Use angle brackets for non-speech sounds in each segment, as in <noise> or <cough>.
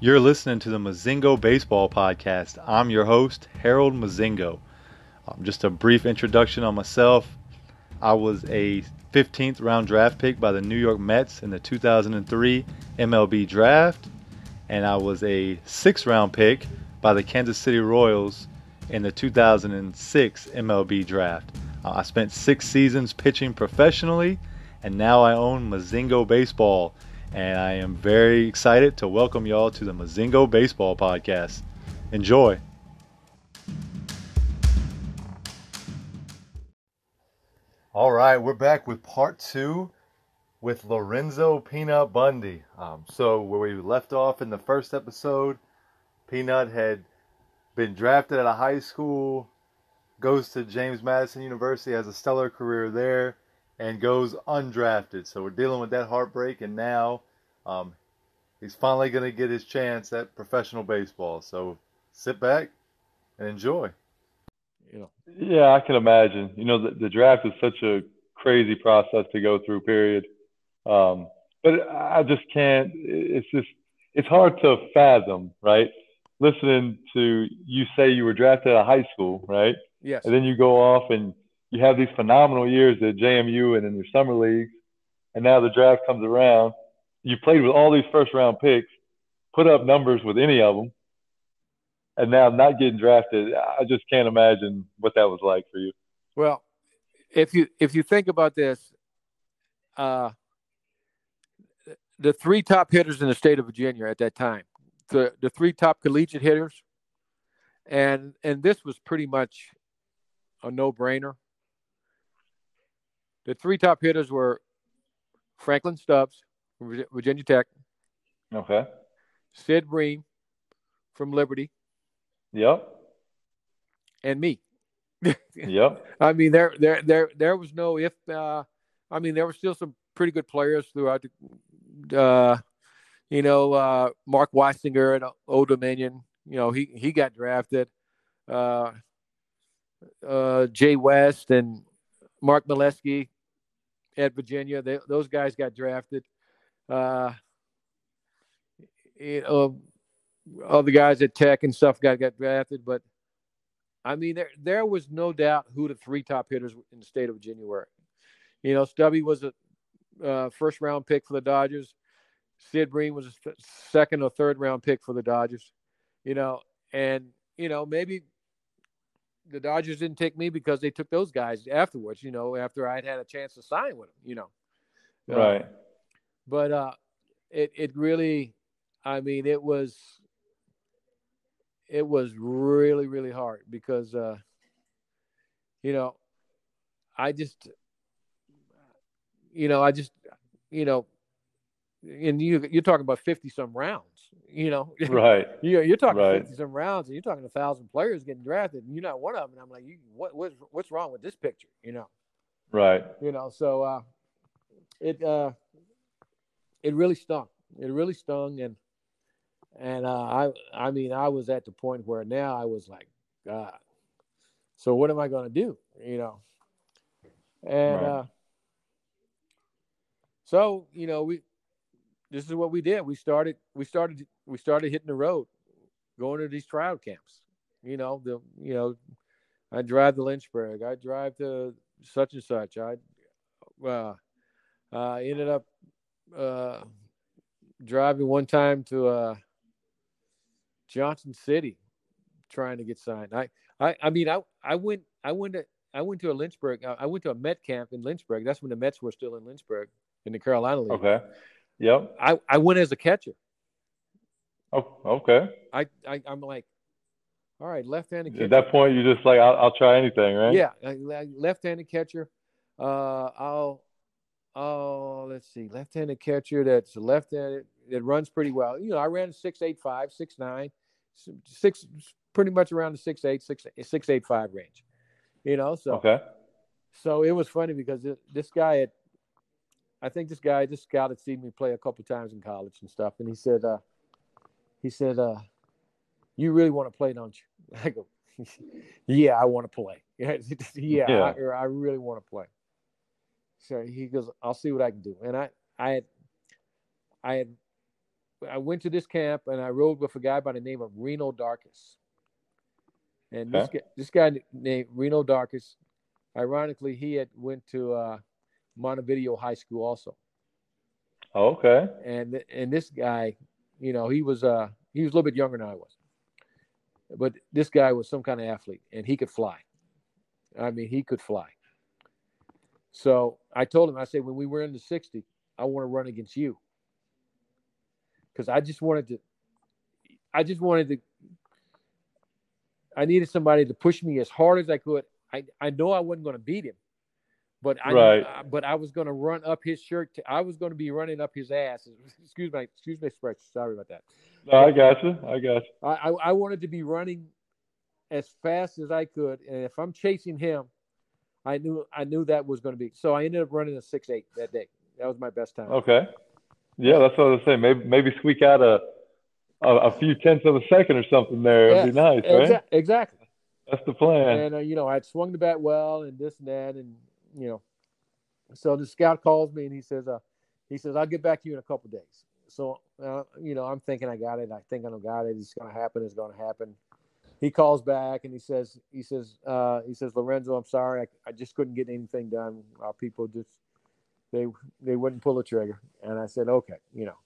You're listening to the Mozingo Baseball Podcast. I'm your host, Harold Mozingo. Um, just a brief introduction on myself. I was a 15th round draft pick by the New York Mets in the 2003 MLB draft, and I was a sixth round pick by the Kansas City Royals in the 2006 MLB draft. Uh, I spent six seasons pitching professionally, and now I own Mozingo Baseball and I am very excited to welcome y'all to the Mozingo Baseball Podcast. Enjoy. All right, we're back with part two with Lorenzo Peanut Bundy. Um, so, where we left off in the first episode, Peanut had been drafted at a high school, goes to James Madison University, has a stellar career there and goes undrafted. So we're dealing with that heartbreak, and now um, he's finally going to get his chance at professional baseball. So sit back and enjoy. You know. Yeah, I can imagine. You know, the, the draft is such a crazy process to go through. Period. Um, but I just can't. It's just it's hard to fathom, right? Listening to you say you were drafted out of high school, right? Yes. And then you go off and you have these phenomenal years at JMU and in your summer leagues, and now the draft comes around. You played with all these first round picks, put up numbers with any of them, and now not getting drafted. I just can't imagine what that was like for you. Well, if you if you think about this, uh, the three top hitters in the state of Virginia at that time, the the three top collegiate hitters, and and this was pretty much a no brainer. The three top hitters were Franklin Stubbs from Virginia Tech. Okay. Sid Bream from Liberty. Yep. And me. <laughs> yep. I mean, there, there, there, there was no if. Uh, I mean, there were still some pretty good players throughout the. Uh, you know, uh, Mark Weisinger at Old Dominion. You know, he he got drafted. Uh, uh, Jay West and Mark Molesky at Virginia. They, those guys got drafted. Uh, you know, all the guys at Tech and stuff got got drafted, but I mean, there there was no doubt who the three top hitters in the state of Virginia were. You know, Stubby was a uh, first round pick for the Dodgers. Sid Bream was a second or third round pick for the Dodgers. You know, and you know maybe the Dodgers didn't take me because they took those guys afterwards. You know, after I'd had a chance to sign with them. You know, right. Uh, but uh, it it really, I mean, it was it was really really hard because uh, you know, I just, you know, I just, you know, and you you're talking about fifty some rounds you know, <laughs> right? you're, you're talking right. 50 some rounds, and you're talking a thousand players getting drafted, and you're not one of them. And I'm like, you, what, what's, what's wrong with this picture? You know, right? You know, so uh, it uh, it really stung. It really stung, and and uh, I I mean, I was at the point where now I was like, God, so what am I going to do? You know, and right. uh, so you know we this is what we did. We started we started we started hitting the road, going to these trial camps. You know, the you know, I drive to Lynchburg. I drive to such and such. I uh, uh ended up uh driving one time to uh Johnson City trying to get signed. I I I mean I I went I went to I went to a Lynchburg. I went to a Met camp in Lynchburg. That's when the Mets were still in Lynchburg in the Carolina League. Okay. Yep. I, I went as a catcher. Oh, okay. I, I I'm like, all right, left-handed catcher. At that point, you're just like, I'll, I'll try anything, right? Yeah, left-handed catcher. Uh, I'll, oh, let's see, left-handed catcher that's left-handed that runs pretty well. You know, I ran six eight five, six nine, six, pretty much around the six eight, six six eight five range. You know, so okay. So it was funny because this guy at I think this guy, this scout had seen me play a couple times in college and stuff, and he said, uh, he said, uh, "You really want to play, don't you?" <laughs> I go, "Yeah, I want to play. <laughs> yeah, <laughs> yeah. I, I really want to play." So he goes, "I'll see what I can do." And I, I had, I had I went to this camp and I rode with a guy by the name of Reno Darkus. And this guy, this guy named Reno Darkus, ironically, he had went to uh, Montevideo High School also. Okay. And and this guy, you know, he was uh he was a little bit younger than I was, but this guy was some kind of athlete, and he could fly. I mean, he could fly. So I told him, I said, when we were in the 60, I want to run against you. Because I just wanted to, I just wanted to, I needed somebody to push me as hard as I could. I, I know I wasn't going to beat him, but I, right. but I was going to run up his shirt. To, I was going to be running up his ass. <laughs> Excuse me, excuse me, expression. Sorry about that. No, I got you. I got you. I, I, I wanted to be running as fast as I could, and if I'm chasing him, I knew I knew that was going to be. So I ended up running a six eight that day. That was my best time. Okay. Yeah, that's what I was saying. Maybe maybe squeak out a a, a few tenths of a second or something there. It'd be nice, right? Exa- exactly. That's the plan. And uh, you know, I'd swung the bat well, and this and that, and you know, so the scout calls me and he says, uh, he says, I'll get back to you in a couple days. So, uh, you know, I'm thinking I got it. I think I got it. It's going to happen. It's going to happen he calls back and he says, he says, uh, he says, Lorenzo, I'm sorry, I, I just couldn't get anything done. Our people just they they wouldn't pull the trigger. And I said, okay, you know.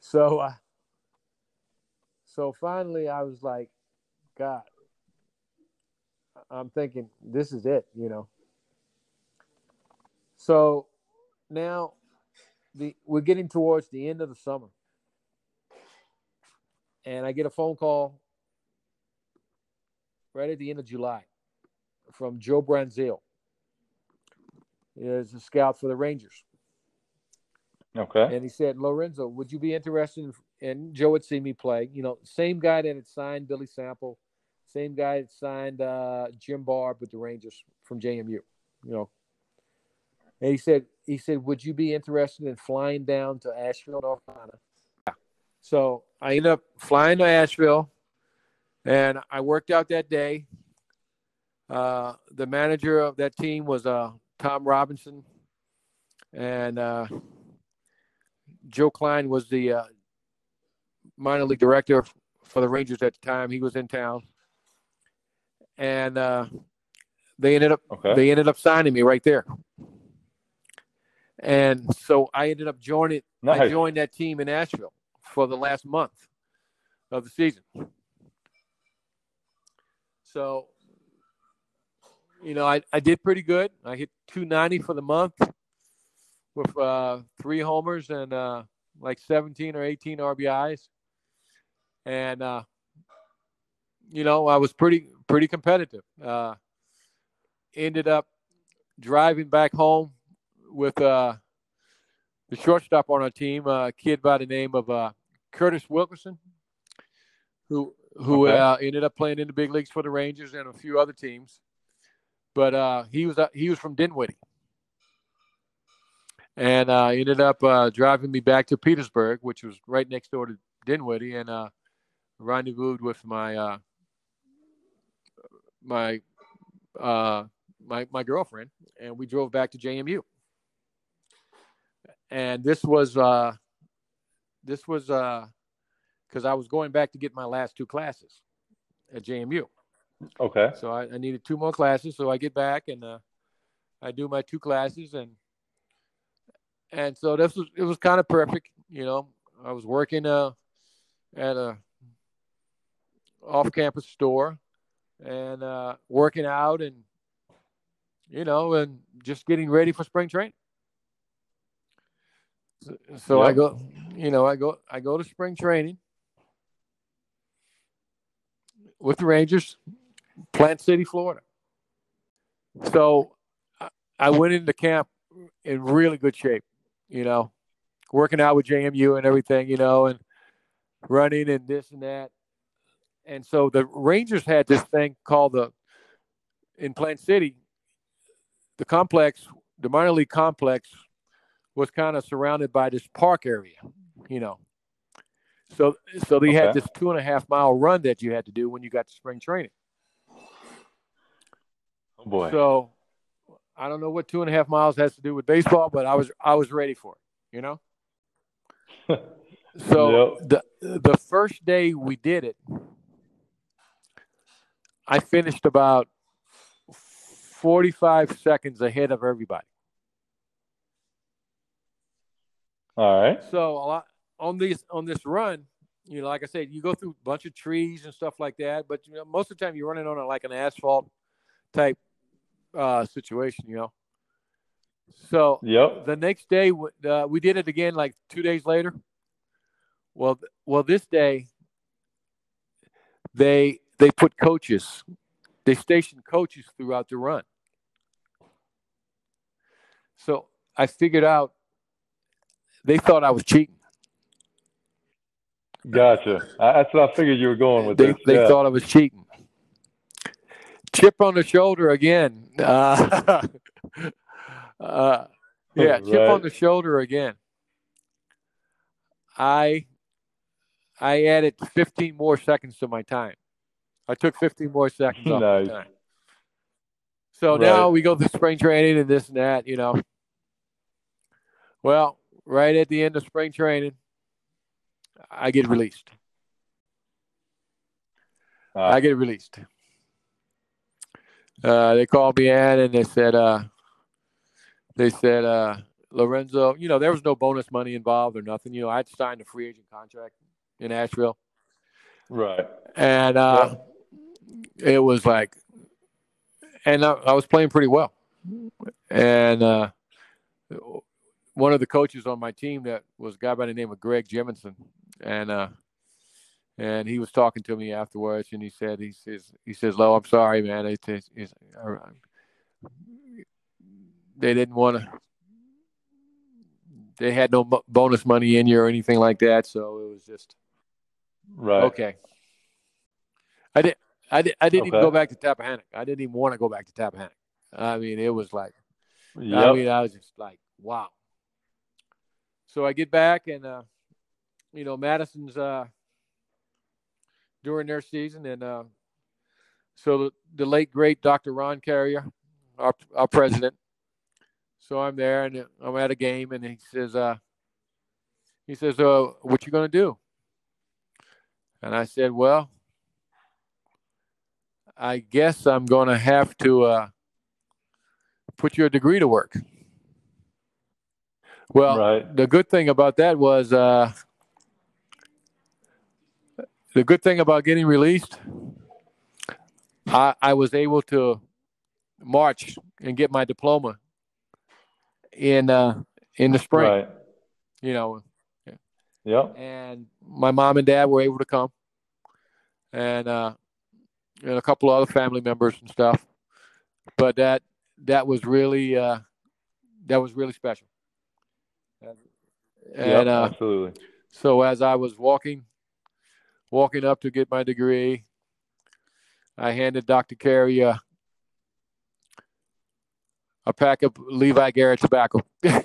So, uh, so finally, I was like, God, I'm thinking this is it, you know. So now, the we're getting towards the end of the summer, and I get a phone call right at the end of July from Joe Branzell. He is a scout for the Rangers. Okay. And he said, Lorenzo, would you be interested in, and Joe had seen me play, you know, same guy that had signed Billy Sample, same guy that signed uh, Jim Barb with the Rangers from JMU, you know. And he said, he said, would you be interested in flying down to Asheville, North Carolina? yeah. So I ended up flying to Asheville and I worked out that day. Uh, the manager of that team was uh, Tom Robinson, and uh, Joe Klein was the uh, minor league director for the Rangers at the time. He was in town, and uh, they ended up okay. they ended up signing me right there. And so I ended up joining. Nice. I joined that team in Asheville for the last month of the season. So, you know, I, I did pretty good. I hit 290 for the month with uh, three homers and uh, like 17 or 18 RBIs. And, uh, you know, I was pretty, pretty competitive. Uh, ended up driving back home with uh, the shortstop on our team, a kid by the name of uh, Curtis Wilkerson, who who okay. uh, ended up playing in the big leagues for the Rangers and a few other teams. But uh, he was uh, he was from Dinwiddie, and uh, ended up uh, driving me back to Petersburg, which was right next door to Dinwiddie, and uh, rendezvoused with my uh, my uh, my my girlfriend, and we drove back to JMU. And this was uh, this was uh, because I was going back to get my last two classes at JMU. Okay. So I, I needed two more classes. So I get back and uh, I do my two classes and and so this was it was kind of perfect. You know, I was working uh, at a off-campus store and uh, working out and you know and just getting ready for spring training. So, so yep. I go, you know, I go I go to spring training with the Rangers, Plant City, Florida. So I went into camp in really good shape, you know, working out with JMU and everything, you know, and running and this and that. And so the Rangers had this thing called the in Plant City, the complex, the minor league complex was kind of surrounded by this park area, you know. So so they okay. had this two and a half mile run that you had to do when you got to spring training. Oh boy. So I don't know what two and a half miles has to do with baseball, but I was I was ready for it, you know? <laughs> So yep. the the first day we did it, I finished about 45 seconds ahead of everybody. All right. So a lot on this on this run, you know, like I said, you go through a bunch of trees and stuff like that, but you know, most of the time you're running on a, like an asphalt type uh, situation, you know. So yep. the next day, uh, we did it again, like two days later. Well, well, this day they they put coaches, they stationed coaches throughout the run. So I figured out they thought I was cheating. Gotcha. That's what I figured you were going with. They, this. they yeah. thought I was cheating. Chip on the shoulder again. Uh, <laughs> uh, yeah, chip on the shoulder again. I I added 15 more seconds to my time. I took 15 more seconds off nice. my time. So right. now we go through spring training and this and that, you know. Well, right at the end of spring training, I get released. Uh, I get released. Uh, they called me in and they said, uh, they said, uh, Lorenzo, you know, there was no bonus money involved or nothing. You know, I'd signed a free agent contract in Asheville. Right. And uh, yeah. it was like, and I, I, was playing pretty well. And uh, one of the coaches on my team that was a guy by the name of Greg Jemison, and uh, and he was talking to me afterwards, and he said, he says, he says, "Lo, I'm sorry, man. It's, it's, it's, they didn't want to. They had no bonus money in you or anything like that, so it was just right. Okay. I did. I did. I didn't okay. even go back to Tappahannock. I didn't even want to go back to Tappahannock. I mean, it was like, yep. I mean, I was just like, wow. So I get back and, uh, you know, Madison's uh, during their season. And uh, so the, the late, great Dr. Ron Carrier, our, our president. So I'm there and I'm at a game and he says, uh, he says, uh, what you going to do? And I said, well, I guess I'm going to have to uh, put your degree to work. Well, right. the good thing about that was uh, the good thing about getting released. I, I was able to march and get my diploma in uh, in the spring. Right. You know. Yeah. And my mom and dad were able to come, and uh, and a couple of other family members and stuff. But that that was really uh, that was really special. And yep, uh, absolutely. So as I was walking, walking up to get my degree, I handed Dr. Carey a, a pack of Levi Garrett tobacco <laughs> because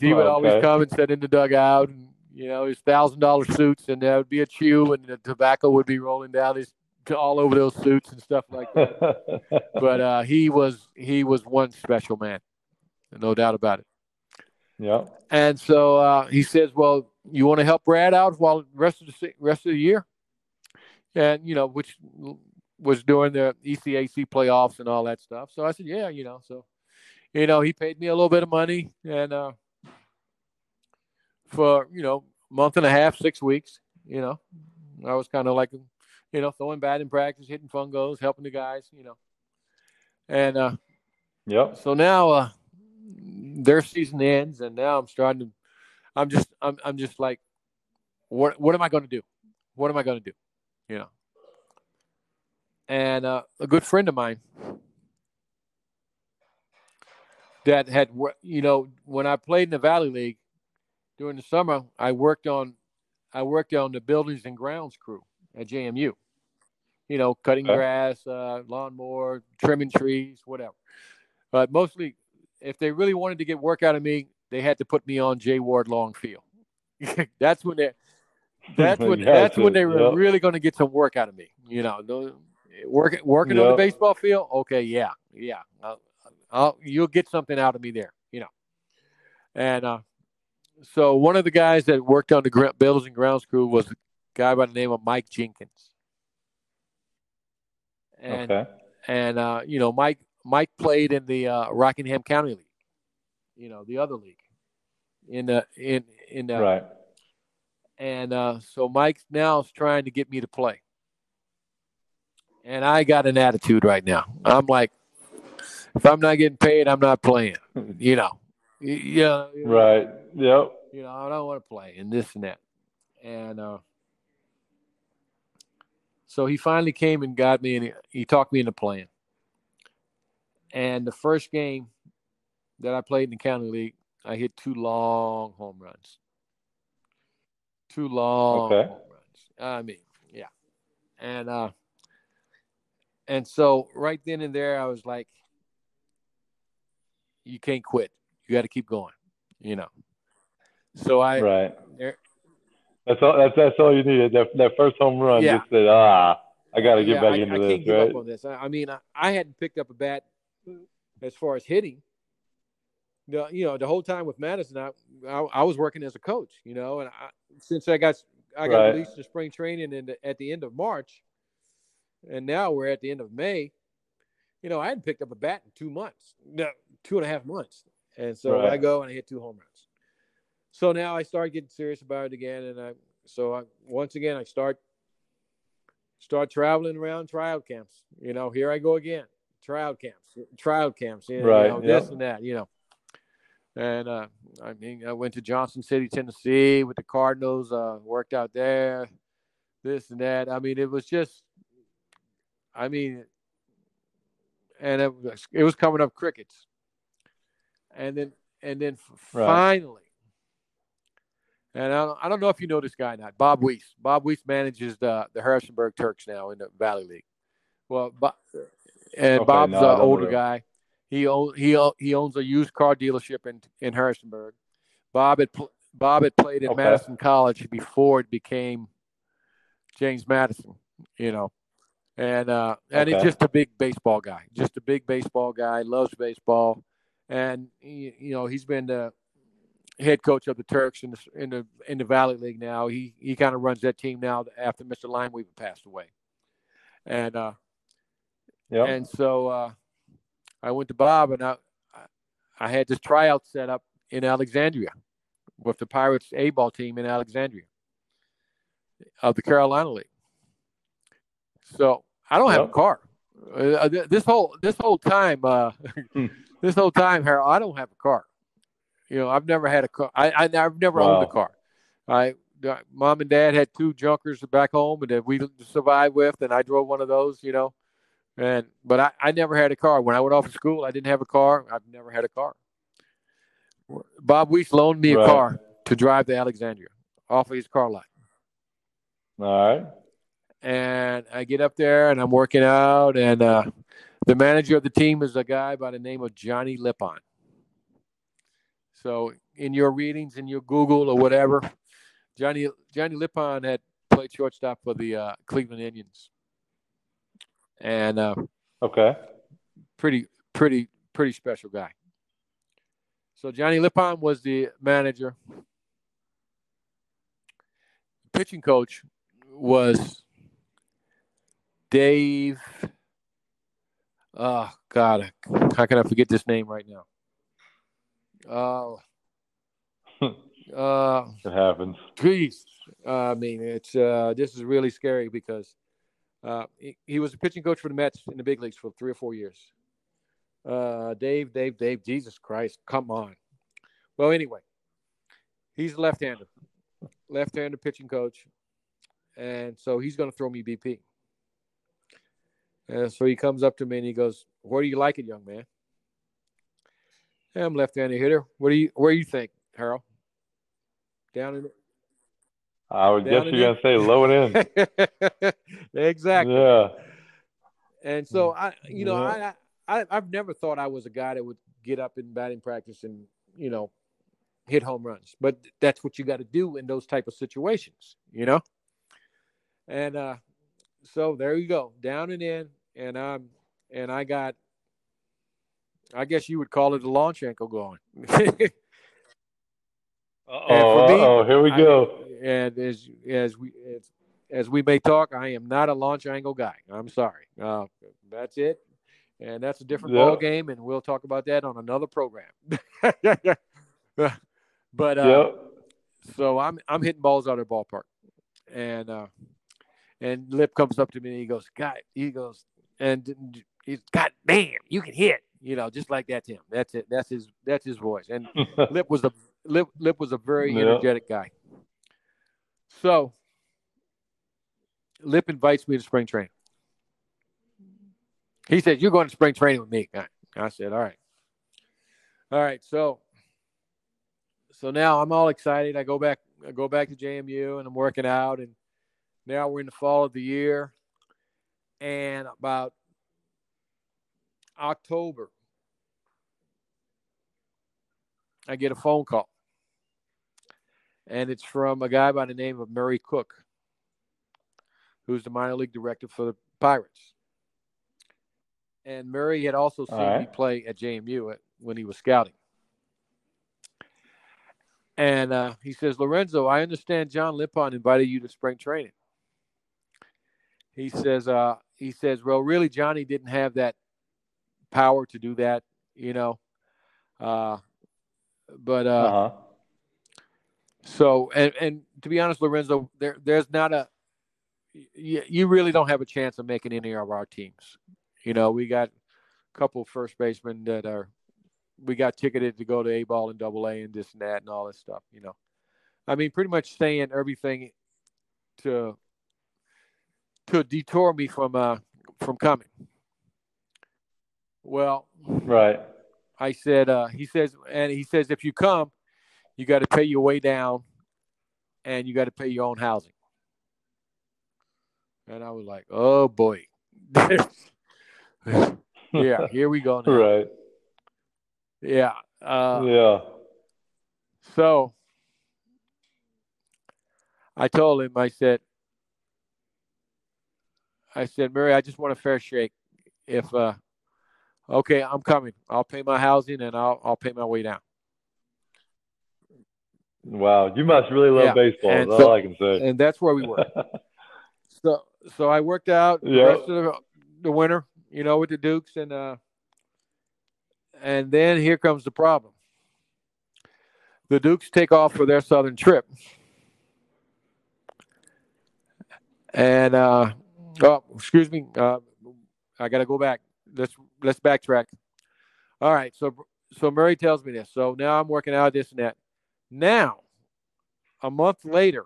he would oh, okay. always come and sit in the dugout, and you know his thousand dollar suits, and there would be a chew, and the tobacco would be rolling down his all over those suits and stuff like that. <laughs> but uh, he was he was one special man, no doubt about it. Yeah. And so uh, he says, "Well, you want to help Brad out while the rest of the rest of the year?" And you know, which was during the ECAC playoffs and all that stuff. So I said, "Yeah, you know." So, you know, he paid me a little bit of money, and uh, for you know, month and a half, six weeks. You know, I was kind of like, you know, throwing bad in practice, hitting fungos, helping the guys. You know, and uh, yeah. So now, uh, their season ends, and now I'm starting to. I'm just. I'm. I'm just like, what? What am I going to do? What am I going to do? You know. And uh, a good friend of mine that had, you know, when I played in the Valley League during the summer, I worked on, I worked on the buildings and grounds crew at JMU. You know, cutting grass, uh, lawnmower, trimming trees, whatever. But mostly if they really wanted to get work out of me, they had to put me on Jay Ward long field. <laughs> that's when they that's when <laughs> that's when they were yep. really going to get some work out of me. You know, working working yep. on the baseball field. Okay, yeah, yeah, I'll, I'll, you'll get something out of me there. You know, and uh, so one of the guys that worked on the buildings and grounds crew was a guy by the name of Mike Jenkins. And, okay. And uh, you know, Mike Mike played in the uh, Rockingham County League. You know, the other league. In the in in the, right. And uh, so Mike now is trying to get me to play. And I got an attitude right now. I'm like, if I'm not getting paid, I'm not playing. <laughs> You know. Yeah. Right. Yep. You know, I don't want to play and this and that. And uh, so he finally came and got me and he, he talked me into playing. And the first game that I played in the county league, I hit two long home runs. Two long okay. home runs. I mean, yeah. And uh and so right then and there I was like, you can't quit. You got to keep going, you know. So I right. There, that's all. That's that's all you needed. That that first home run yeah. just said, ah, I got to get yeah, back I, into I this. Right? up on this. I, I mean, I, I, hadn't picked up a bat as far as hitting. The, you know, the whole time with Madison, I, I, I was working as a coach. You know, and I, since I got I got right. released to spring training in the, at the end of March, and now we're at the end of May. You know, I hadn't picked up a bat in two months, no, two and a half months. And so right. I go and I hit two home runs. So now I start getting serious about it again, and I so I, once again I start start traveling around tryout camps. You know, here I go again, tryout camps, tryout camps, you know, right? You know, yep. This and that, you know. And uh, I mean, I went to Johnson City, Tennessee, with the Cardinals. Uh, worked out there, this and that. I mean, it was just, I mean, and it was, it was coming up crickets and then and then right. finally, and I don't, I don't know if you know this guy or not, Bob Wease. Bob Wease manages the the Harrisonburg Turks now in the Valley League. Well, Bob, and okay, Bob's no, an older guy. He own, he he owns a used car dealership in in Harrisonburg. Bob had Bob had played at okay. Madison College before it became James Madison. You know, and uh, and okay. he's just a big baseball guy. Just a big baseball guy. Loves baseball and he, you know he's been the head coach of the Turks in the in the in the Valley League now. He he kind of runs that team now after Mr. Lineweaver passed away, and uh, yeah, and so uh, I went to Bob and I I had this tryout set up in Alexandria with the Pirates A ball team in Alexandria of the Carolina League. So I don't have a car. Uh, this whole this whole time, uh, hmm <laughs> this whole time, Harold, I don't have a car. You know, I've never had a car. I, I have never wow. owned a car. I mom and dad had two junkers back home, and that we survived with, and I drove one of those. You know, and but I, I never had a car. When I went off to school, I didn't have a car. I've never had a car. Bob Wease loaned me a car to drive to Alexandria off of his car lot. All right. And I get up there and I'm working out, and uh, the manager of the team is a guy by the name of Johnny Lipon. So in your readings, in your Google or whatever, Johnny Johnny Lipon had played shortstop for the uh, Cleveland Indians, and uh, okay, pretty pretty pretty special guy. So Johnny Lipon was the manager. The pitching coach was Dave Oh God, how can I forget this name right now? Oh, <laughs> uh, it happens. Please, uh, I mean, it's uh, this is really scary because uh, he, he, was a pitching coach for the Mets in the big leagues for three or four years. Uh, Dave, Dave, Dave, Jesus Christ, come on. Well, anyway, he's a left-hander, left-hander pitching coach, and so he's going to throw me BP. And so he comes up to me and he goes, "Where do you like it, young man?" Hey, I'm left-handed hitter. What do you Where do you think, Harold? Down in. I would guess you're gonna say low and in. <laughs> exactly. Yeah. And so I, you know, yeah. I, I, I've never thought I was a guy that would get up in batting practice and you know, hit home runs. But that's what you got to do in those type of situations, you know. And uh, so there you go, down and in and I'm and I got I guess you would call it a launch angle going. <laughs> Oh, here we go. And as as we as, as we may talk, I am not a launch angle guy. I'm sorry. Uh, that's it, and that's a different ball game, and we'll talk about that on another program. <laughs> but uh, so I'm I'm hitting balls out of the ballpark, and uh, and Lip comes up to me and he goes, "God," he goes, and he's, "God damn, you can hit." You know, just like that's him. That's it. That's his. That's his voice. And <laughs> Lip was a Lip, Lip was a very energetic guy. So Lip invites me to spring training. He said, You're going to spring training with me. I said, All right. All right. So so now I'm all excited. I go back I go back to JMU and I'm working out and now we're in the fall of the year. And about October, I get a phone call. And it's from a guy by the name of Murray Cook, who's the minor league director for the Pirates. And Murray had also seen right. me play at JMU when he was scouting. And uh, he says, Lorenzo, I understand John Lipon invited you to spring training. He says, uh, he says, well, really, Johnny didn't have that power to do that, you know. Uh, but uh, uh-huh. So and and to be honest, Lorenzo, there there's not a you, you really don't have a chance of making any of our teams. You know, we got a couple first basemen that are we got ticketed to go to A ball and double A and this and that and all this stuff, you know. I mean, pretty much saying everything to to detour me from uh from coming. Well, right. I said, uh, he says, and he says, if you come, you got to pay your way down, and you got to pay your own housing. And I was like, oh boy, <laughs> yeah, here we go. Now. Right. Yeah. Uh, yeah. So I told him, I said, I said, Murray, I just want a fair shake. If uh, okay, I'm coming. I'll pay my housing and I'll I'll pay my way down. Wow, you must really love yeah. baseball. And that's so, all I can say. And that's where we were. <laughs> so so I worked out yep. the rest of the, the, winter, you know, with the Dukes, and uh, and then here comes the problem. The Dukes take off for their southern trip, and uh, oh, excuse me, uh, I got to go back let's let's backtrack. All right, so so Murray tells me this. So now I'm working out this and that. Now, a month later,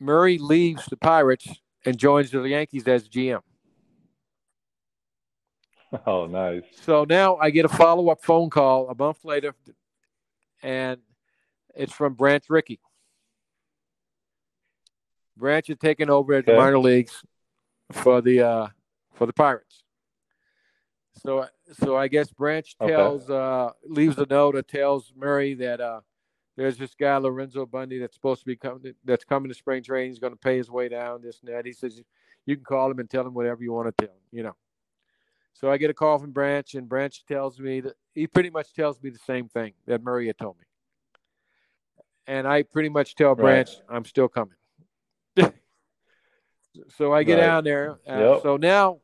Murray leaves the Pirates and joins the Yankees as GM. <laughs> Oh, nice. So now I get a follow up phone call a month later, and it's from Branch Rickey. Branch is taking over at okay. the minor leagues for the uh, for the Pirates. So so I guess Branch tells okay. uh, leaves a note that tells Murray that uh, there's this guy Lorenzo Bundy that's supposed to be coming that's coming to spring training. He's going to pay his way down this and that. He says you can call him and tell him whatever you want to tell him. You know. So I get a call from Branch, and Branch tells me that he pretty much tells me the same thing that Murray had told me. And I pretty much tell Branch right. I'm still coming. <laughs> So I get right. down there. Uh, yep. So now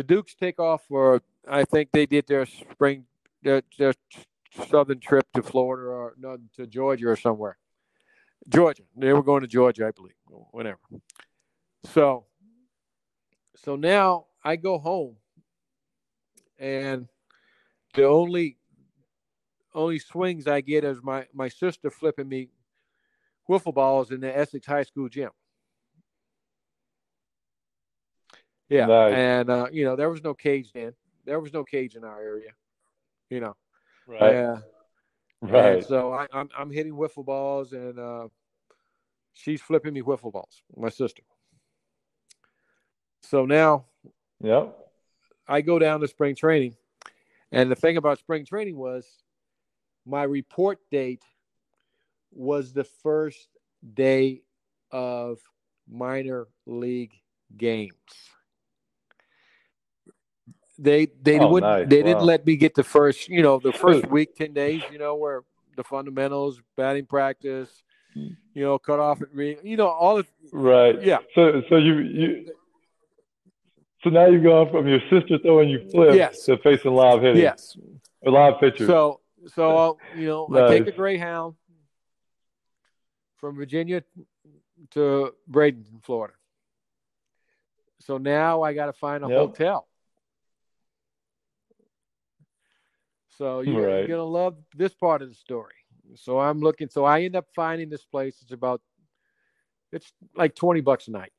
the Dukes take off for, I think they did their spring, their, their southern trip to Florida or no, to Georgia or somewhere. Georgia. They were going to Georgia, I believe, whatever. So, so now I go home, and the only only swings I get is my my sister flipping me wiffle balls in the Essex High School gym. Yeah, nice. and uh, you know there was no cage in. There was no cage in our area. You know. Right. Yeah. right. So I, am I'm, I'm hitting wiffle balls, and uh, she's flipping me wiffle balls. My sister. So now. Yep. I go down to spring training, and the thing about spring training was, my report date was the first day of minor league games they they Oh, wouldn't nice. they didn't let me get the first you know the first week ten days you know where the fundamentals batting practice Mm. you know cut off at re you know all of Right. yeah So so you you so now you've gone from your sister throwing you flips Yes. to facing live hitting. yes Or live pitchers. so so I'll, you know I take a Greyhound from Virginia to Bradenton Florida so now I got to find a Yep. hotel So you're, Right. you're gonna love this part of the story. So I'm looking. So I end up finding this place. It's about, it's like twenty bucks a night.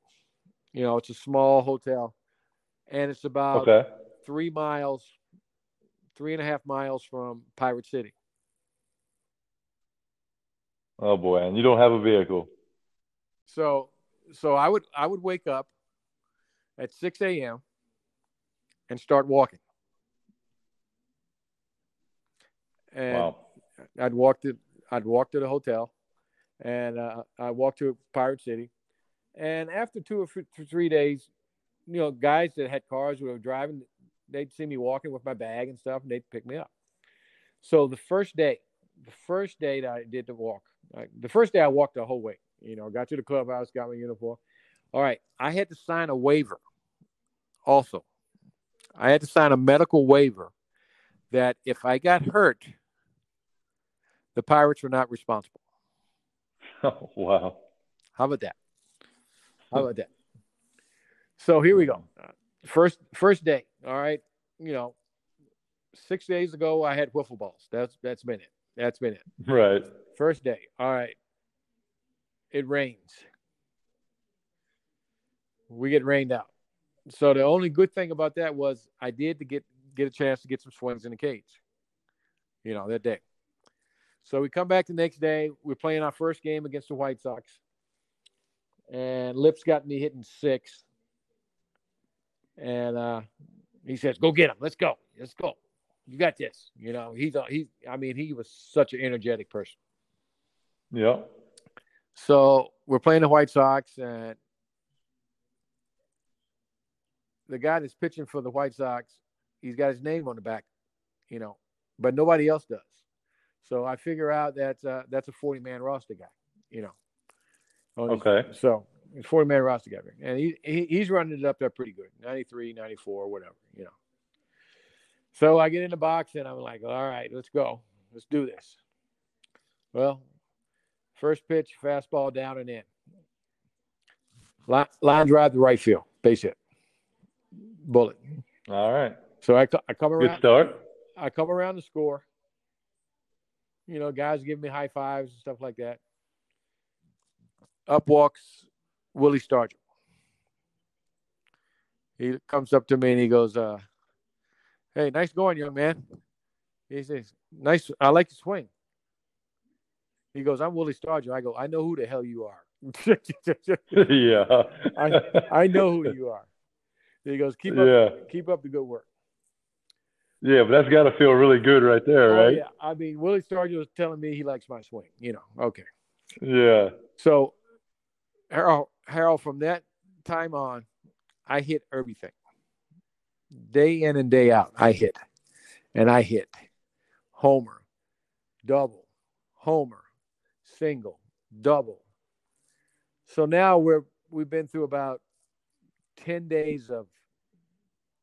You know, it's a small hotel, and it's about okay. three miles, three and a half miles from Pirate City. Oh boy, and you don't have a vehicle. So, so I would I would wake up at six a.m. and start walking. And Wow. I'd walk to I'd walk to the hotel, and uh, I walked to Pirate City, and after two or three days, you know, guys that had cars who were driving, they'd see me walking with my bag and stuff, and they'd pick me up. So the first day, the first day that I did the walk, like, the first day I walked the whole way. You know, got to the clubhouse, got my uniform. All right, I had to sign a waiver. Also, I had to sign a medical waiver that if I got hurt, the Pirates were not responsible. <laughs> Oh, wow. How about that? How about that? So here we go. Hmm. First first day. All right. You know, six days ago I had wiffle balls. That's that's been it. That's been it. Right. First day. All right. It rains. We get rained out. So the only good thing about that was I did to get get a chance to get some swings in the cage. You know, that day. So we come back the next day. We're playing our first game against the White Sox. And Lips got me hitting six. And uh, he says, Go get him. Let's go. Let's go. You got this. You know, he's a, he I mean, he was such an energetic person. Yeah. So we're playing the White Sox, and the guy that's pitching for the White Sox, he's got his name on the back, you know, but nobody else does. So I figure out that uh, that's a 40 man roster guy, you know. Okay. So it's 40 man roster guy. And he, he he's running it up there pretty good 93, 94, whatever, you know. So I get in the box and I'm like, all right, let's go. Let's do this. Well, first pitch, fastball down and in. Line, line drive to right field, base hit, bullet. All right. So I, I come around. Good start. I come around the score. You know, guys give me high fives and stuff like that. Up walks Willie Stargell. He comes up to me and he goes, uh, "Hey, nice going, young man." He says, "Nice. I like your swing." He goes, "I'm Willie Stargell." I go, "I know who the hell you are." <laughs> yeah. <laughs> I know who you are. He goes, "Keep up, Yeah. keep up the good work." Yeah, but that's got to feel really good right there, Oh, right? yeah. I mean, Willie Stargell was telling me he likes my swing. You know, okay. Yeah. So, Harold, Harold, from that time on, I hit everything. Day in and day out, I hit, and I hit, homer, double, homer, single, double. So now we're we've been through about ten days of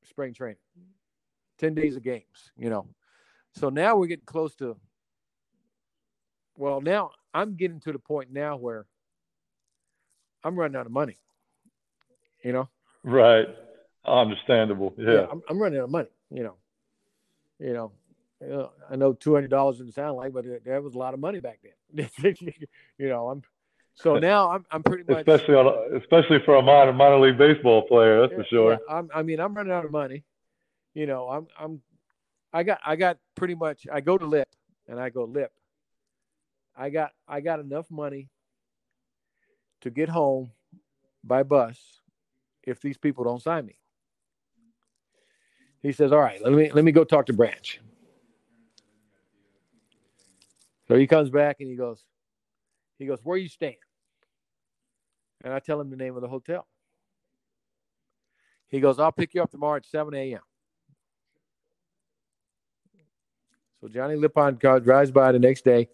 spring training, ten days of games. You know, so now we're getting close to. Well, now I'm getting to the point now where I'm running out of money. You know, Right. Understandable. Yeah. I'm, I'm running out of money. You know, you know, you know, I know two hundred dollars doesn't sound like, but that was a lot of money back then. <laughs> you know, I'm so now I'm I'm pretty much Especially on, a, especially for a minor minor league baseball player, that's for sure. yeah, I'm, I mean, I'm running out of money. You know, I'm, I'm, I got, I got pretty much. I go to Lip, and I go Lip. I got, I got enough money to get home by bus if these people don't sign me. He says, "All right, let me let me go talk to Branch." So he comes back and he goes, he goes, "Where you staying?" And I tell him the name of the hotel. He goes, I'll pick you up tomorrow at 7 a.m. So Johnny Lipon drives by the next day,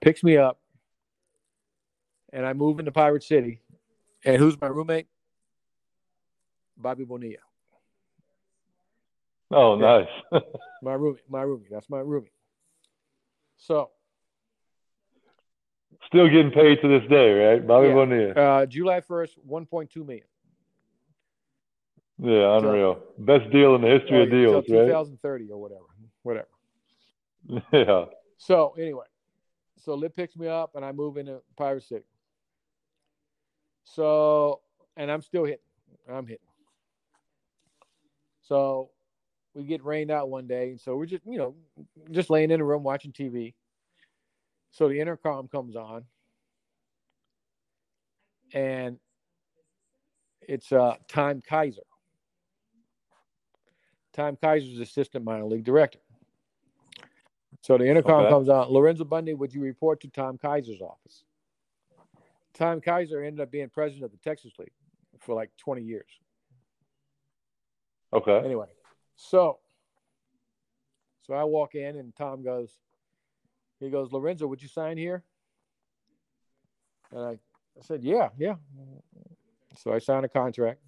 picks me up, and I move into Pirate City. And who's my roommate? Bobby Bonilla. Oh, nice. <laughs> my roommate, my roommate. That's my roommate. So. Still getting paid to this day, right? Bobby yeah. Bonilla. Uh, July 1st, 1.2 million. Yeah, unreal. So, Best deal in the history of deals, right? 2030 or whatever. Whatever. <laughs> Yeah. So, anyway, so Lip picks me up and I move into Pirate City. So, and I'm still hitting. I'm hitting. So we get rained out one day. And so we're just, you know, just laying in a room watching TV. So the intercom comes on. And it's uh, Tom Kayser. Tom Kayser's assistant minor league director. So the intercom okay. comes on. Lorenzo Bundy, would you report to Tom Kayser's office? Tom Kayser ended up being president of the Texas League for like 20 years. Okay. Anyway, so so I walk in and Tom goes, he goes, Lorenzo, would you sign here? And I, I said, yeah, yeah. So I signed a contract.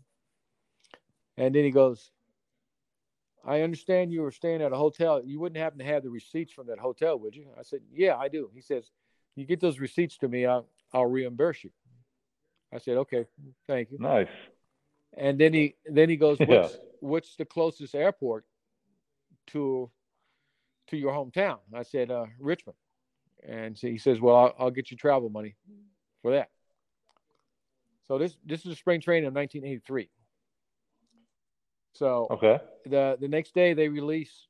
And then he goes, I understand you were staying at a hotel. You wouldn't happen to have the receipts from that hotel, would you? I said, Yeah, I do. He says, You get those receipts to me, I'll, I'll reimburse you. I said, Okay, thank you. Nice. And then he then he goes, What's, yeah. what's the closest airport to to your hometown? I said, uh, Richmond. And so he says, Well, I'll, I'll get you travel money for that. So this this is a spring training of 1983. So okay, the the next day they release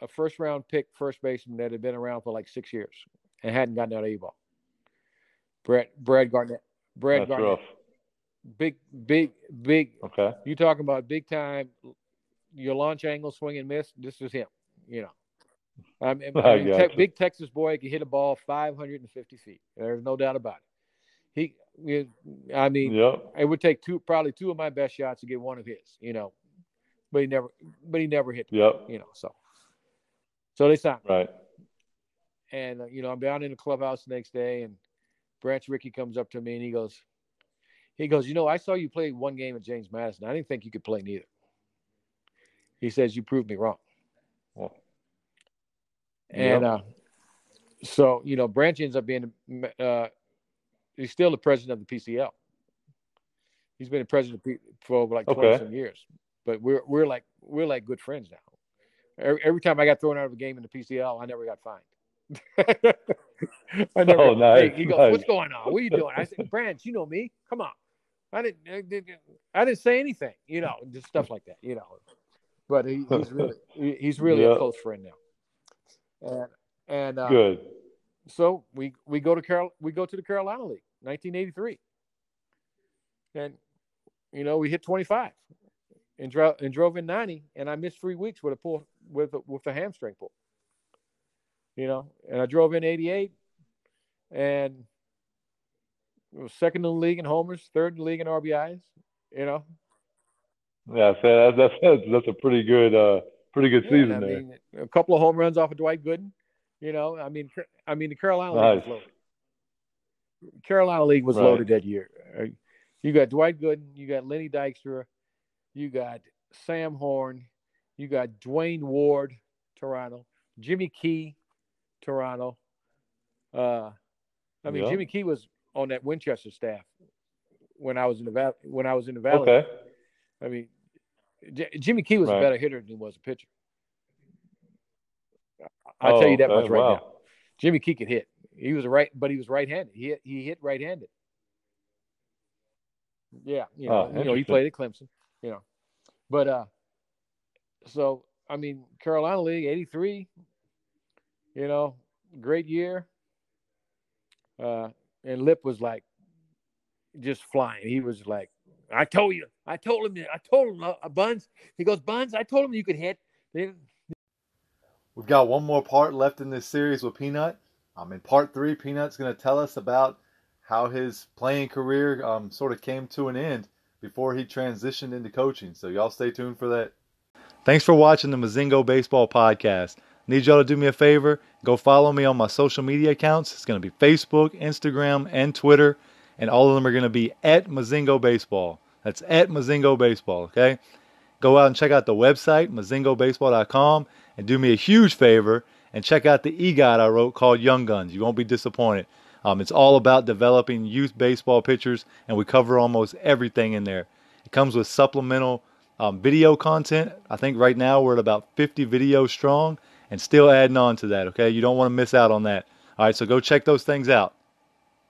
a first round pick first baseman that had been around for like six years and hadn't gotten out of ball. Brad Brad Garnett. Brad That's Garnett. Rough. Big, big, big. Okay. You talking about big time? Your launch angle, swing and miss. This is him. You know. I mean, I <laughs> mean te- big Texas boy can hit a ball 550 feet. There's no doubt about it. He, I mean, yep. it would take two, probably two of my best shots to get one of his. You know, but he never, but he never hit. Yep. You know, so, so they signed. Right. And uh, you know, I'm down in the clubhouse the next day, and Branch Rickey comes up to me and he goes, he goes, you know, I saw you play one game at James Madison. I didn't think you could play neither. He says you proved me wrong. Well, and yep. uh, so, you know, Branch ends up being, uh, he's still the president of the PCL. He's been the president for over like 20 okay. some years, but we're, we're like, we're like good friends now. Every, every time I got thrown out of a game in the PCL, I never got fined. <laughs> I never, oh, nice. Hey, he goes, nice. "What's going on? What are you doing?" I said, "Branch, you know me. Come on." I didn't, I didn't, I didn't say anything, you know, just stuff like that, you know. But he, he's really, he's really a close friend now. And and uh, good. So we we go to Carol, we go to the Carolina League, 1983, and you know we hit 25, and drove and drove in 90, and I missed three weeks with a pull with a, with a hamstring pull. You know, and I drove in 88, and was second in the league in homers, third in the league in RBIs. You know. Yeah, so that's that's that's a pretty good uh pretty good yeah, season I there. Mean, a couple of home runs off of Dwight Gooden. You know, I mean, I mean the Carolina. League was loaded. Carolina League was right. loaded that year. Uh, you got Dwight Gooden, you got Lenny Dykstra, you got Sam Horn, you got Duane Ward, Toronto, Jimmy Key, Toronto. Uh, I mean, Jimmy Key was on that Winchester staff when I was in the valley. When I was in the valley, okay. I mean, J- Jimmy Key was right. a better hitter than he was a pitcher. I'll oh, tell you that much right wow. now. Jimmy Key could hit. He was right, but he was right-handed. He hit, he hit right-handed. Yeah, you know, oh, you know, he played at Clemson. You know, but uh, so I mean, Carolina League '83. You know, great year. Uh, and Lip was like just flying. He was like, I told you, I told him, I told him, uh, Buns. He goes, Buns, I told him you could hit. We've got one more part left in this series with Peanut. Um, in part three, Peanut's going to tell us about how his playing career um, sort of came to an end before he transitioned into coaching. So y'all stay tuned for that. Thanks for watching the Mozingo Baseball Podcast. Need y'all to do me a favor. Go follow me on my social media accounts. It's going to be Facebook, Instagram, and Twitter. And all of them are going to be at Mozingo Baseball. That's at Mozingo Baseball, okay? Go out and check out the website, mozingobaseball.com, and do me a huge favor and check out the e-guide I wrote called Young Guns. You won't be disappointed. Um, it's all about developing youth baseball pitchers, and we cover almost everything in there. It comes with supplemental um, video content. I think right now we're at about 50 videos strong and still adding on to that, okay? You don't want to miss out on that. All right, so go check those things out.